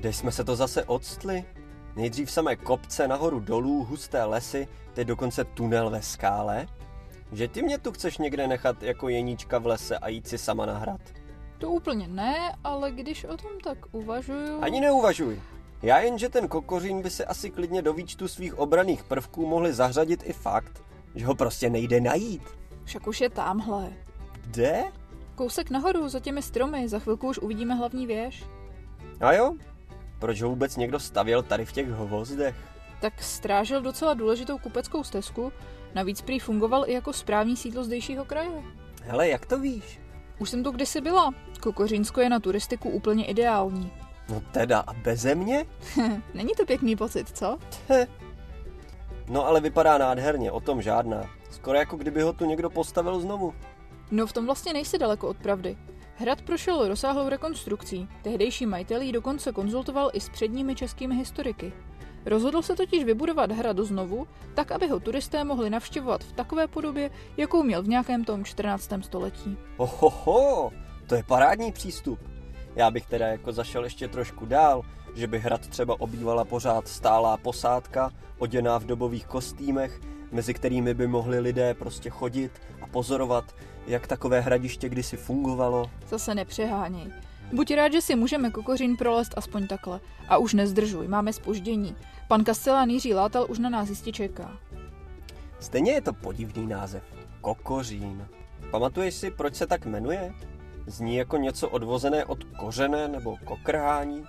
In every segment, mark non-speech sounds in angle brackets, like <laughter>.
Kde jsme se to zase odstli? Nejdřív samé kopce, nahoru dolů, husté lesy, teď dokonce tunel ve skále. Že ty mě tu chceš někde nechat jako jeníčka v lese a jít si sama na hrad? To úplně ne, ale když o tom tak uvažuju... Ani neuvažuj. Já jen, že ten kokořín by se asi klidně do výčtu svých obraných prvků mohli zařadit i fakt, že ho prostě nejde najít. Však už je tamhle. Kde? Kousek nahoru, za těmi stromy, za chvilku už uvidíme hlavní věž. A jo? Proč ho vůbec někdo stavěl tady v těch hvozdech? Tak strážil docela důležitou kupeckou stezku, navíc prý fungoval i jako správní sídlo zdejšího kraje. Hele, jak to víš? Už jsem tu kdysi byla. Kokořínsko je na turistiku úplně ideální. No teda, a beze mě? <laughs> Není to pěkný pocit, co? No ale vypadá nádherně, o tom žádná. Skoro jako kdyby ho tu někdo postavil znovu. No v tom vlastně nejsi daleko od pravdy. Hrad prošel rozsáhlou rekonstrukcí. Tehdejší majitel ji dokonce konzultoval i s předními českými historiky. Rozhodl se totiž vybudovat hrad znovu, tak aby ho turisté mohli navštěvovat v takové podobě, jakou měl v nějakém tom 14. století. Ohoho, to je parádní přístup. Já bych teda jako zašel ještě trošku dál, že by hrad třeba obývala pořád stálá posádka, oděná v dobových kostýmech, mezi kterými by mohli lidé prostě chodit pozorovat, jak takové hradiště kdysi fungovalo. Zase nepřeháněj. Buď rád, že si můžeme kokořín prolést aspoň takhle. A už nezdržuj, máme spoždění. Pan Kastelán Jiří Látal už na nás jistě čeká. Stejně je to podivný název. Kokořín. Pamatuješ si, proč se tak jmenuje? Zní jako něco odvozené od kořene nebo kokrhání?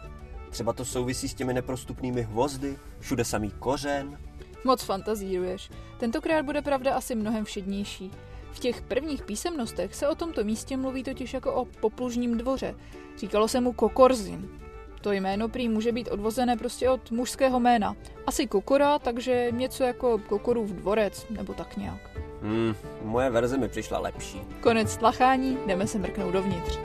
Třeba to souvisí s těmi neprostupnými hvozdy, všude samý kořen? Moc fantazíruješ. Tentokrát bude pravda asi mnohem všednější. V těch prvních písemnostech se o tomto místě mluví totiž jako o poplužním dvoře. Říkalo se mu Kokorzin. To jméno prý může být odvozené prostě od mužského jména. Asi Kokora, takže něco jako Kokorův dvorec, nebo tak nějak. Hmm, moje verze mi přišla lepší. Konec tlachání, jdeme se mrknout dovnitř.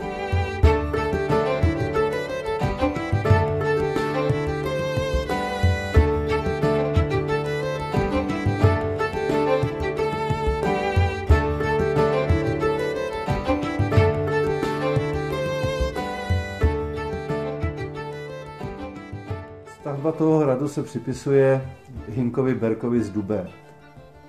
Toho hradu se připisuje Hinkovi Berkovi z Dubé.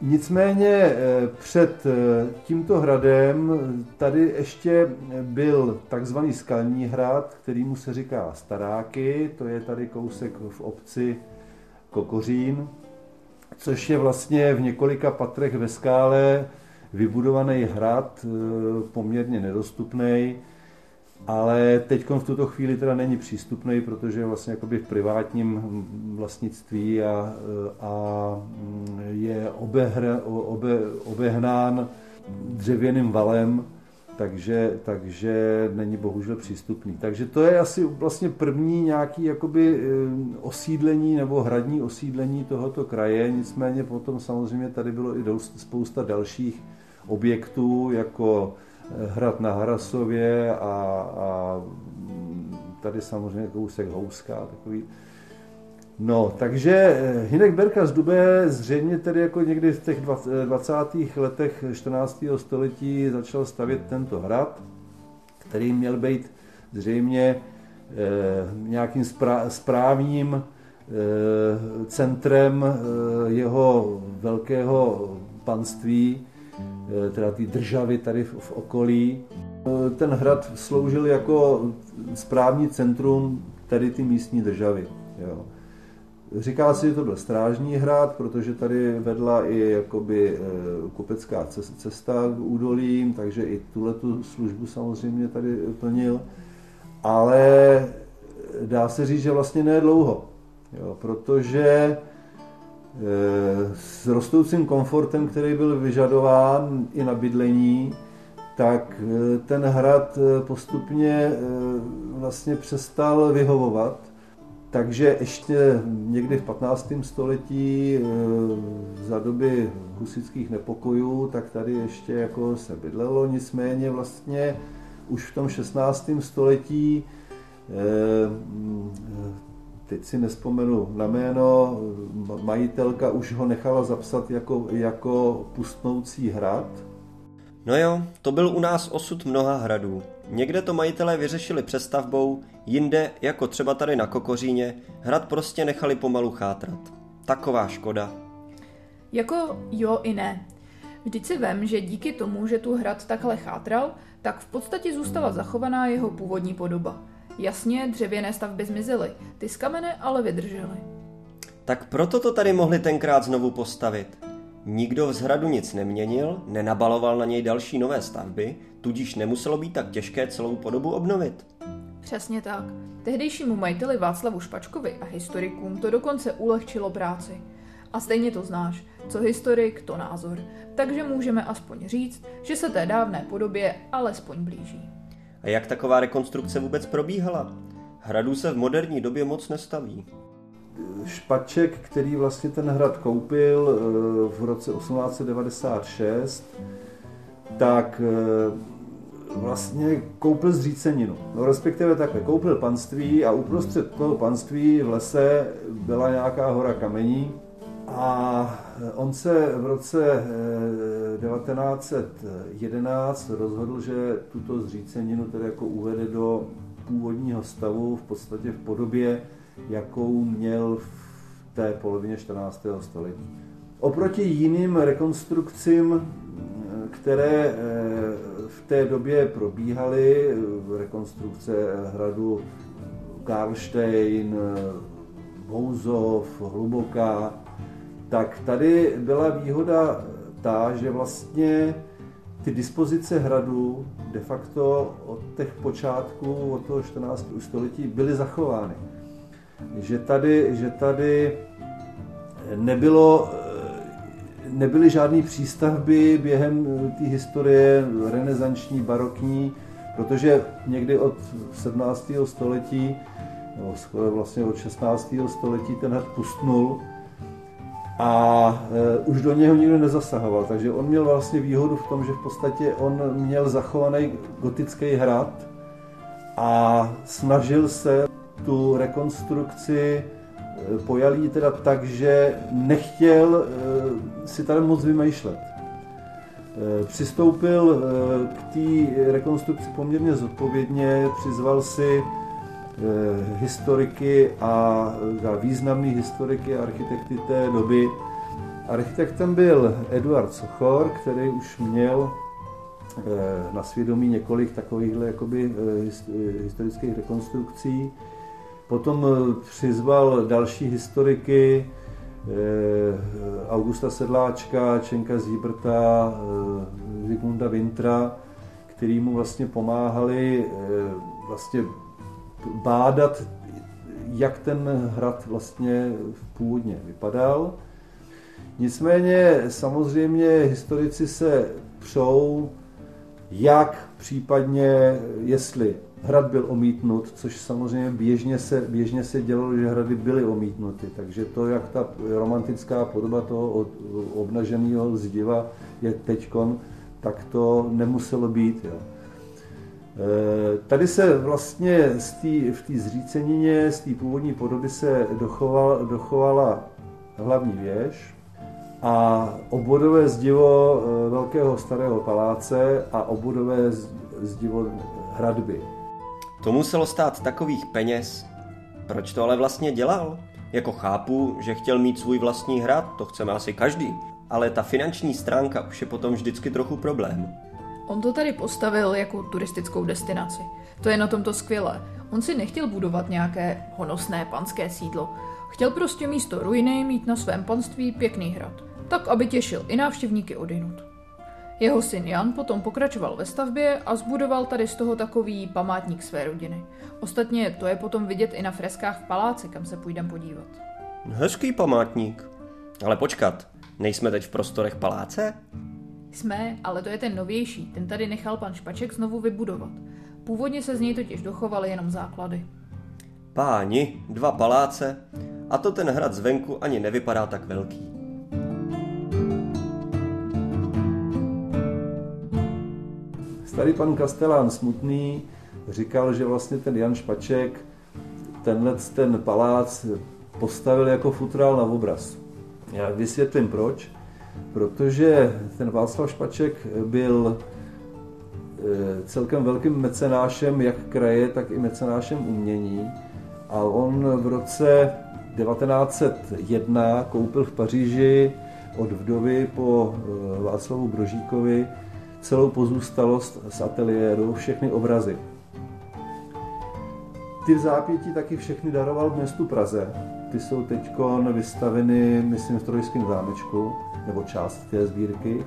Nicméně eh, před eh, tímto hradem tady ještě byl takzvaný skalní hrad, kterýmu se říká Staráky, to je tady kousek v obci Kokořín, což je vlastně v několika patrech ve skále vybudovaný hrad, eh, poměrně nedostupný, ale teď v tuto chvíli teda není přístupný, protože je vlastně v privátním vlastnictví a, a je obehr, obe, obehnán dřevěným valem, takže, takže není bohužel přístupný. Takže to je asi vlastně první nějaký jakoby eh, osídlení nebo hradní osídlení tohoto kraje, nicméně potom samozřejmě tady bylo i spousta dalších objektů, jako hrad na Harasově a, a tady samozřejmě kousek Houska takový. No, takže eh, Hinek Berka z Dube zřejmě tedy jako někdy v těch 20. letech 14. století začal stavět tento hrad, který měl být zřejmě eh, nějakým správním eh, centrem jeho velkého panství, Eh, teda ty državy tady v okolí. Eh, ten hrad sloužil jako správní centrum tady ty místní državy. Jo. Říká se, že to byl strážní hrad, protože tady vedla i jakoby eh, kupecká cesta k údolím, takže i tuhle tu službu samozřejmě tady plnil. Ale dá se říct, že vlastně ne dlouho, jo, protože s rostoucím komfortem, který byl vyžadován i na bydlení, tak eh, ten hrad eh, postupně eh, vlastně přestal vyhovovat. Takže ještě někdy v 15. století za doby husických nepokojů, tak tady ještě jako se bydlelo, nicméně vlastně už v tom 16. století teď si nespomenu na jméno, majitelka už ho nechala zapsat jako, jako pustnoucí hrad. No jo, to byl u nás osud mnoha hradů. Někde to majitelé vyřešili přestavbou, jinde, jako třeba tady na Kokoříně, hrad prostě nechali pomalu chátrat. Taková škoda. Jako jo i ne. Vždyť si vem, že díky tomu, že tu hrad takhle chátral, tak v podstatě zůstala zachovaná jeho původní podoba. Jasně, dřevěné stavby zmizely, ty z kamene ale vydržely. Tak proto to tady mohli tenkrát znovu postavit. Nikdo z hradu nic neměnil, nenabaloval na něj další nové stavby, tudíž nemuselo být tak těžké celou podobu obnovit. Přesně tak. Tehdejšímu majiteli Václavu Špačkovi a historikům to dokonce ulehčilo práci. A stejně to znáš, co historik, to názor. Takže můžeme aspoň říct, že se té dávné podobě alespoň blíží. A jak taková rekonstrukce vůbec probíhala? Hradů se v moderní době moc nestaví. Špaček, který vlastně ten hrad koupil eh, v roce 1896, tak eh, vlastně koupil zříceninu. No, respektive takhle, koupil panství a uprostřed toho panství v lese byla nějaká hora kamení a on se v roce 1911 eh, rozhodl, že tuto zříceninu tedy jako uvede do původního stavu v podstatě v podobě, jakou měl v té polovině 14. století. Oproti jiným rekonstrukcím, které eh, v té době probíhaly, rekonstrukce hradu Karlštejn, Bouzov, Hluboká, tak tady byla výhoda ta, že vlastně ty dispozice hradu de facto od těch počátků, od toho 14. století byly zachovány. Že tady, že tady nebylo, nebyly žádné přístavby během té historie renesanční, barokní, protože někdy od 17. století, nebo skoro vlastně od 16. století ten hrad pustnul a e, už do něho nikdo nezasahoval. Takže on měl vlastně výhodu v tom, že v podstatě on měl zachovaný gotický hrad a snažil se tu rekonstrukci e, pojalí teda tak, že nechtěl e, si tady moc vymýšlet. E, přistoupil k té rekonstrukci poměrně zodpovědně, přizval si historiky a významný historiky a architekty té doby. Architektem byl Eduard Sochor, který už měl na svědomí několik takovýchhle jakoby historických rekonstrukcí. Potom eh, přizval další historiky, eh, Augusta Sedláčka, Čenka Zíbrta, eh, Zygmunda Vintra, který mu vlastně pomáhali vlastně bádat, jak ten hrad vlastně původně vypadal. Nicméně samozřejmě historici se přou, jak případně, jestli hrad byl omítnut, což samozřejmě běžně se, běžně se dělalo, že hrady byly omítnuty. Takže to, jak ta romantická podoba toho obnaženého zdiva je teďkon, tak to nemuselo být. Jo. E, tady se vlastně z tý, v té zřícenině, z té původní podoby se dochovala, dochovala hlavní věž a obvodové zdivo e, velkého starého paláce a obvodové zdivo hradby. To muselo stát takových peněz. Proč to ale vlastně dělal? Jako chápu, že chtěl mít svůj vlastní hrad, to chceme asi každý. Ale ta finanční stránka už je potom vždycky trochu problém. On to tady postavil jako turistickou destinaci. To je na tomto skvělé. On si nechtěl budovat nějaké honosné panské sídlo. Chtěl prostě místo ruiny mít na svém panství pěkný hrad. Tak, aby těšil i návštěvníky odinut. Jeho syn Jan potom pokračoval ve stavbě a zbudoval tady z toho takový památník své rodiny. Ostatně to je potom vidět i na freskách v paláci, kam se půjdem podívat. Hezký památník. Ale počkat, nejsme teď v prostorech paláce? Jsme, ale to je ten novější. Ten tady nechal pan Špaček znovu vybudovat. Původně se z něj totiž dochovaly jenom základy. Páni, dva paláce, a to ten hrad zvenku ani nevypadá tak velký. Starý pan Kastelán Smutný říkal, že vlastně ten Jan Špaček tenhle ten palác postavil jako futrál na obraz. Já vysvětlím proč. Protože ten Václav Špaček byl celkem velkým mecenášem jak kraje, tak i mecenášem umění. A on v roce 1901 koupil v Paříži od vdovy po eh, Václavu Brožíkovi celou pozůstalost z ateliéru, všechny obrazy. Ty v zápětí taky všechny daroval městu Praze. Ty jsou teď vystaveny, myslím, v Trojském zámečku, nebo část té sbírky.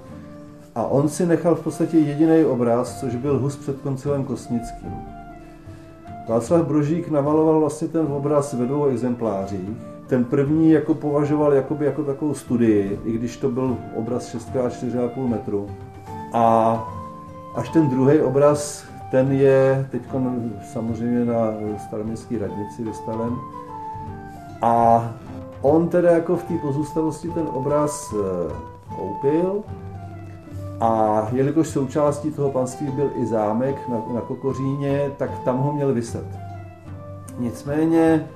A on si nechal v podstatě jediný obraz, což byl Hus před koncilem Kosnickým. Václav Brožík namaloval vlastně ten obraz ve dvou exemplářích. Ten první jako považoval jakoby jako takovou studii, i když to byl obraz 6x4,5 metru. A až ten druhý obraz, ten je teď samozřejmě na staroměstské radnici vystaven. A on teda jako v té pozůstalosti ten obraz eh, koupil a jelikož součástí toho panství byl i zámek na, na Kokoříně, tak tam ho měl vyset. Nicméně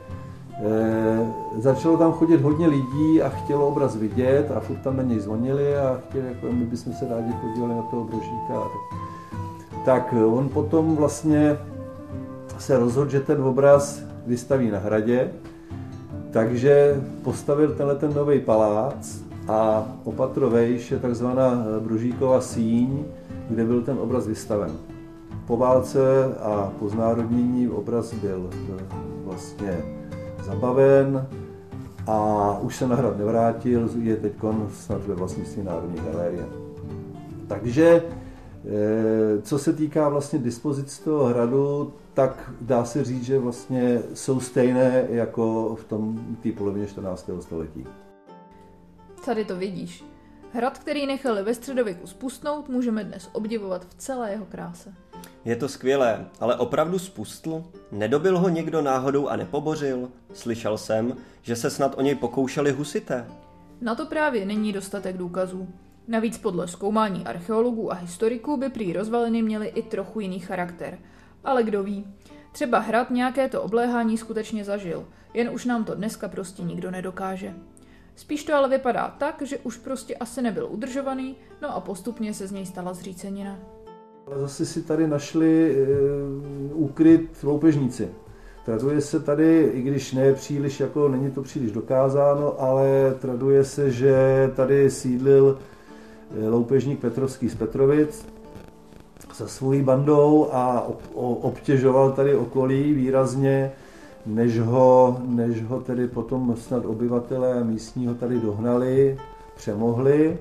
e, začalo tam chodit hodně lidí a chtělo obraz vidět a furt tam na něj zvonili a chtěli, jako my bychom se rádi podívali na toho brožíka. Tak on potom vlastně se rozhodl, že ten obraz vystaví na hradě, takže postavil tenhle ten nový palác a opatro vejš je takzvaná Bružíková síň, kde byl ten obraz vystaven. Po válce a po znárodnění obraz byl vlastně zabaven a už se na hrad nevrátil, je teď snad ve vlastnictví Národní galerie. Takže eh, co se týká vlastně dispozic toho hradu, tak dá se říct, že vlastně jsou stejné jako v tom té polovině 14. století. Tady to vidíš. Hrad, který nechali ve středověku spustnout, můžeme dnes obdivovat v celé jeho kráse. Je to skvělé, ale opravdu spustl? Nedobil ho někdo náhodou a nepobořil? Slyšel jsem, že se snad o něj pokoušeli husité. Na to právě není dostatek důkazů. Navíc podle zkoumání archeologů a historiků by prý rozvaliny měly i trochu jiný charakter. Ale kdo ví, třeba hrad nějaké to obléhání skutečně zažil, jen už nám to dneska prostě nikdo nedokáže. Spíš to ale vypadá tak, že už prostě asi nebyl udržovaný, no a postupně se z něj stala zřícenina. Zase si tady našli uh, úkryt loupežníci. Traduje se tady, i když ne příliš, jako není to příliš dokázáno, ale traduje se, že tady sídlil eh, loupežník Petrovský z Petrovic se svojí bandou a obtěžoval tady okolí výrazně než ho, než ho tedy potom snad obyvatelé místního tady dohnali, přemohli.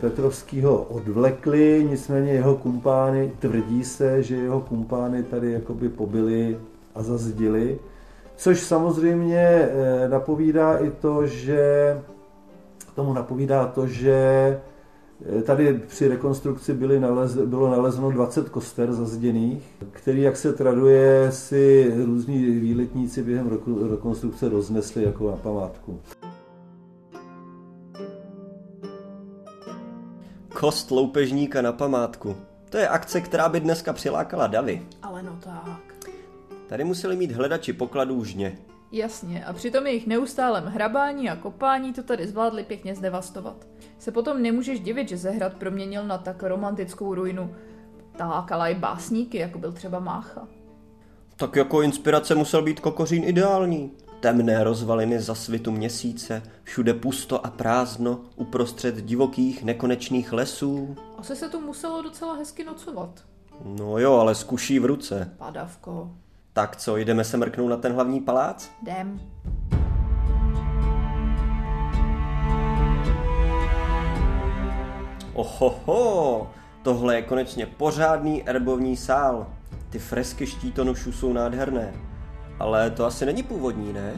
Petrovskýho odvlekli, nicméně jeho kumpány, tvrdí se, že jeho kumpány tady jakoby pobili a zazdili, což samozřejmě eh, napovídá i to, že tomu napovídá to, že Eh, tady při rekonstrukci byly nalez, bylo nalezeno 20 koster zazděných, který, jak se traduje, si různí výletníci během rekonstrukce roznesli jako na památku. Kost loupežníka na památku. To je akce, která by dneska přilákala davy. Ale no tak. Tady museli mít hledači pokladů žně. Jasně, a při tom jejich neustálém hrabání a kopání to tady zvládli pěkně zdevastovat. Se potom nemůžeš divit, že Zehrad proměnil na tak romantickou ruinu. Tákala i básníky, jako byl třeba Mácha. Tak jako inspirace musel být Kokořín ideální. Temné rozvaliny za svitu měsíce, všude pusto a prázdno, uprostřed divokých nekonečných lesů. Asi se tu muselo docela hezky nocovat. No jo, ale zkuší v ruce. Padavko. Tak co, jdeme se mrknout na ten hlavní palác? Jdem. Ohoho, tohle je konečně pořádný erbovní sál. Ty fresky štítonošů jsou nádherné. Ale to asi není původní, ne?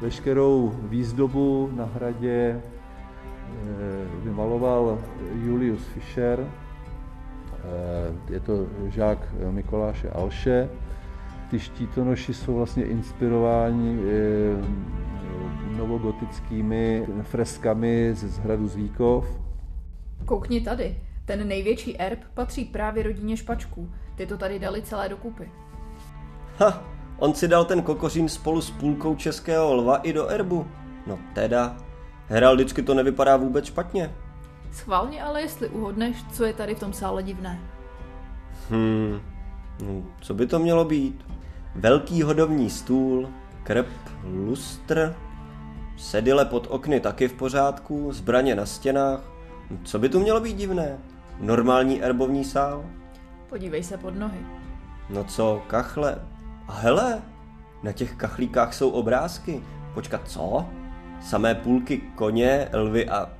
Veškerou výzdobu na hradě eh, vymaloval Julius Fischer. Eh, je to žák Mikoláše Alše ty štítonoši jsou vlastně inspirováni eh, novogotickými freskami z hradu Zvíkov. Koukni tady, ten největší erb patří právě rodině Špačků. Ty to tady dali celé dokupy. Ha, on si dal ten kokořín spolu s půlkou českého lva i do erbu. No teda, heraldicky to nevypadá vůbec špatně. Schválně ale jestli uhodneš, co je tady v tom sále divné. Hmm, no, co by to mělo být? Velký hodovní stůl, krb, lustr, sedile pod okny taky v pořádku, zbraně na stěnách. Co by tu mělo být divné? Normální erbovní sál? Podívej se pod nohy. No co, kachle? A hele, na těch kachlíkách jsou obrázky. Počkat, co? Samé půlky koně, lvy a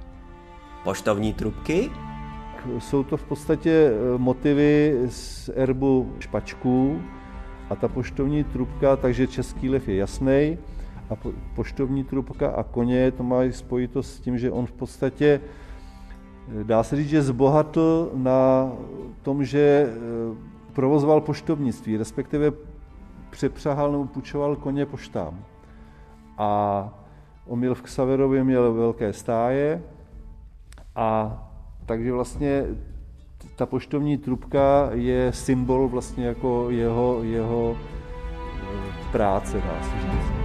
poštovní trubky? Jsou to v podstatě eh, motivy z erbu špačků a ta poštovní trubka, takže český lev je jasný a poštovní trubka a koně to mají spojitost s tím, že on v podstatě eh, dá se říct, že zbohatl na tom, že eh, provozoval poštovnictví, respektive přepřahal nebo půjčoval koně poštám. A on měl v Ksaverově měl velké stáje a takže vlastně ta poštovní trubka je symbol vlastně jako jeho, jeho eh, práce, dá se říct.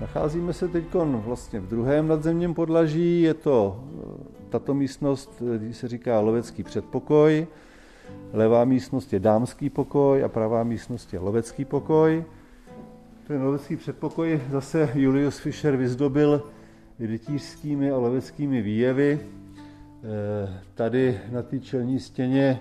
Nacházíme se teď vlastně v druhém nadzemním podlaží, je to eh, tato místnost, když se říká lovecký předpokoj, levá místnost je dámský pokoj a pravá místnost je lovecký pokoj. Ten lovecký předpokoj zase Julius Fischer vyzdobil rytířskými a loveckými výjevy. Eh, tady na té čelní stěně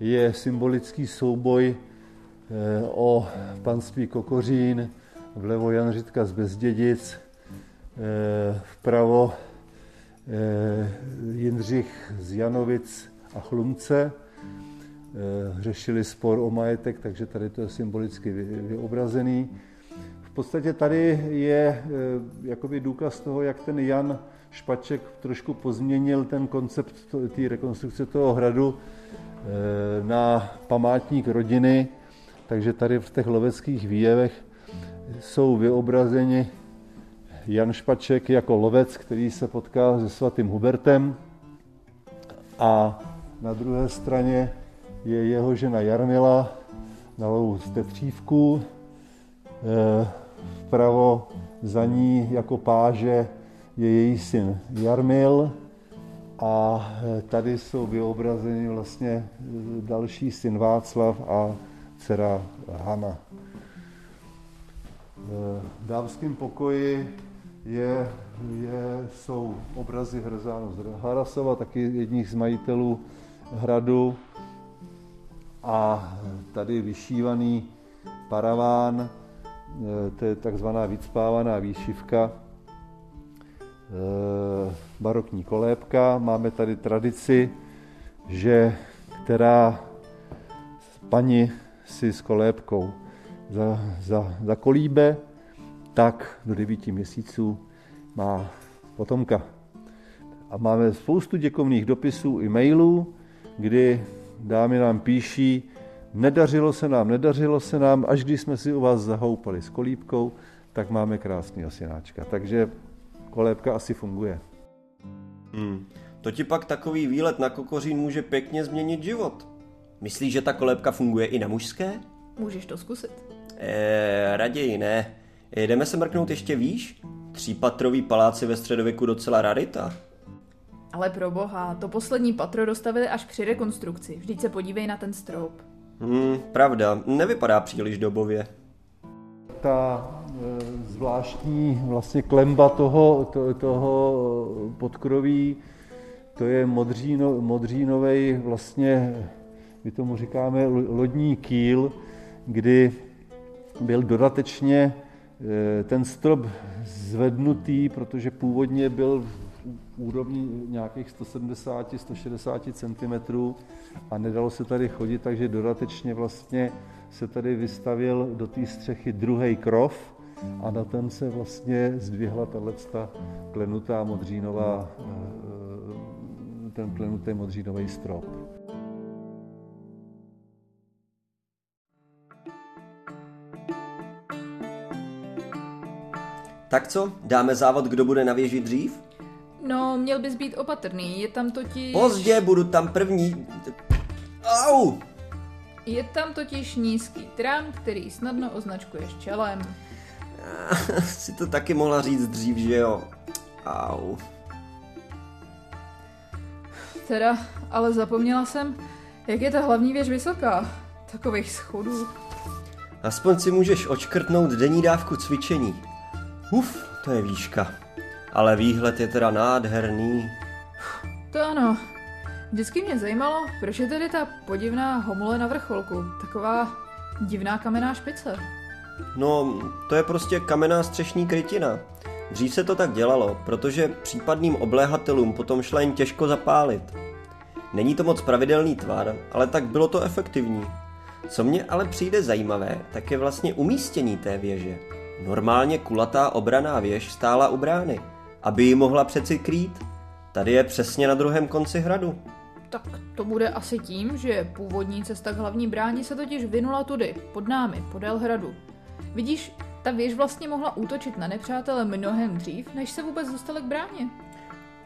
je symbolický souboj eh, o panství Kokořín, vlevo Jan Řitka z Bezdědic, eh, vpravo Jindřich z Janovic a Chlumce. Eh, řešili spor o majetek, takže tady to je symbolicky vyobrazený. V podstatě tady je jakoby důkaz toho, jak ten Jan Špaček trošku pozměnil ten koncept té rekonstrukce toho hradu na památník rodiny, takže tady v těch loveckých výjevech jsou vyobrazeni Jan Špaček jako lovec, který se potká se svatým Hubertem a na druhé straně je jeho žena Jarmila na lovu z tetřívku. Eh, vpravo za ní jako páže je její syn Jarmil a eh, tady jsou vyobrazeni vlastně eh, další syn Václav a dcera Hana. V dámském pokoji je, je, jsou obrazy Hrzánu z Harasova, taky jedních z majitelů hradu. A tady vyšívaný paraván, eh, to je takzvaná vycpávaná výšivka, eh, barokní kolébka. Máme tady tradici, že která paní si s kolébkou za, za, za kolíbe, tak do devíti měsíců má potomka. A máme spoustu děkovných dopisů i mailů, kdy dámy nám píší, nedařilo se nám, nedařilo se nám, až když jsme si u vás zahoupali s kolíbkou, tak máme krásný asináčka. Takže kolébka asi funguje. Hmm. To ti pak takový výlet na kokořín může pěkně změnit život. Myslíš, že ta kolébka funguje i na mužské? Můžeš to zkusit. Eee, raději ne. Jdeme se mrknout ještě výš? Třípatrový paláci ve středověku docela rarita. Ale pro boha, to poslední patro dostavili až při rekonstrukci. Vždyť se podívej na ten strop. Hmm, pravda, nevypadá příliš dobově. Ta e, zvláštní vlastně klemba toho, to, toho podkroví, to je modříno, modřínovej vlastně, my tomu říkáme lodní kýl, kdy byl dodatečně eh, ten strop zvednutý, protože původně byl úrovni nějakých 170-160 cm a nedalo se tady chodit, takže dodatečně vlastně se tady vystavil do té střechy druhý krov a na ten se vlastně zdvihla tato klenutá modřínová, eh, ten klenutý modřínový strop. Tak co, dáme závod, kdo bude na věži dřív? No, měl bys být opatrný, je tam totiž... Pozdě, budu tam první. Au! Je tam totiž nízký tram, který snadno označkuješ čelem. <laughs> si to taky mohla říct dřív, že jo? Au. Teda, ale zapomněla jsem, jak je ta hlavní věž vysoká. Takových schodů. Aspoň si můžeš očkrtnout denní dávku cvičení. Uf, to je výška. Ale výhled je teda nádherný. To ano. Vždycky mě zajímalo, proč je tady ta podivná homole na vrcholku. Taková divná kamenná špice. No, to je prostě kamenná střešní krytina. Dřív se to tak dělalo, protože případným obléhatelům potom šla jen těžko zapálit. Není to moc pravidelný tvar, ale tak bylo to efektivní. Co mě ale přijde zajímavé, tak je vlastně umístění té věže. Normálně kulatá obraná věž stála u brány, aby ji mohla přeci krýt. Tady je přesně na druhém konci hradu. Tak to bude asi tím, že původní cesta k hlavní bráně se totiž vynula tudy, pod námi, podél hradu. Vidíš, ta věž vlastně mohla útočit na nepřátele mnohem dřív, než se vůbec dostala k bráně.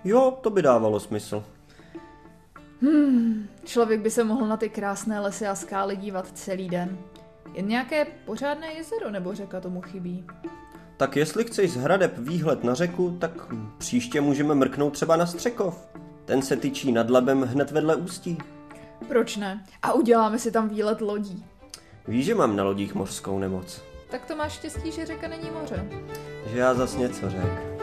Jo, to by dávalo smysl. Hmm, člověk by se mohl na ty krásné lesy a skály dívat celý den. Jen nějaké pořádné jezero nebo řeka tomu chybí. Tak jestli chceš z hradeb výhled na řeku, tak příště můžeme mrknout třeba na Střekov. Ten se tyčí nad labem hned vedle ústí. Proč ne? A uděláme si tam výlet lodí. Víš, že mám na lodích mořskou nemoc. Tak to máš štěstí, že řeka není moře. Že já zas něco řek.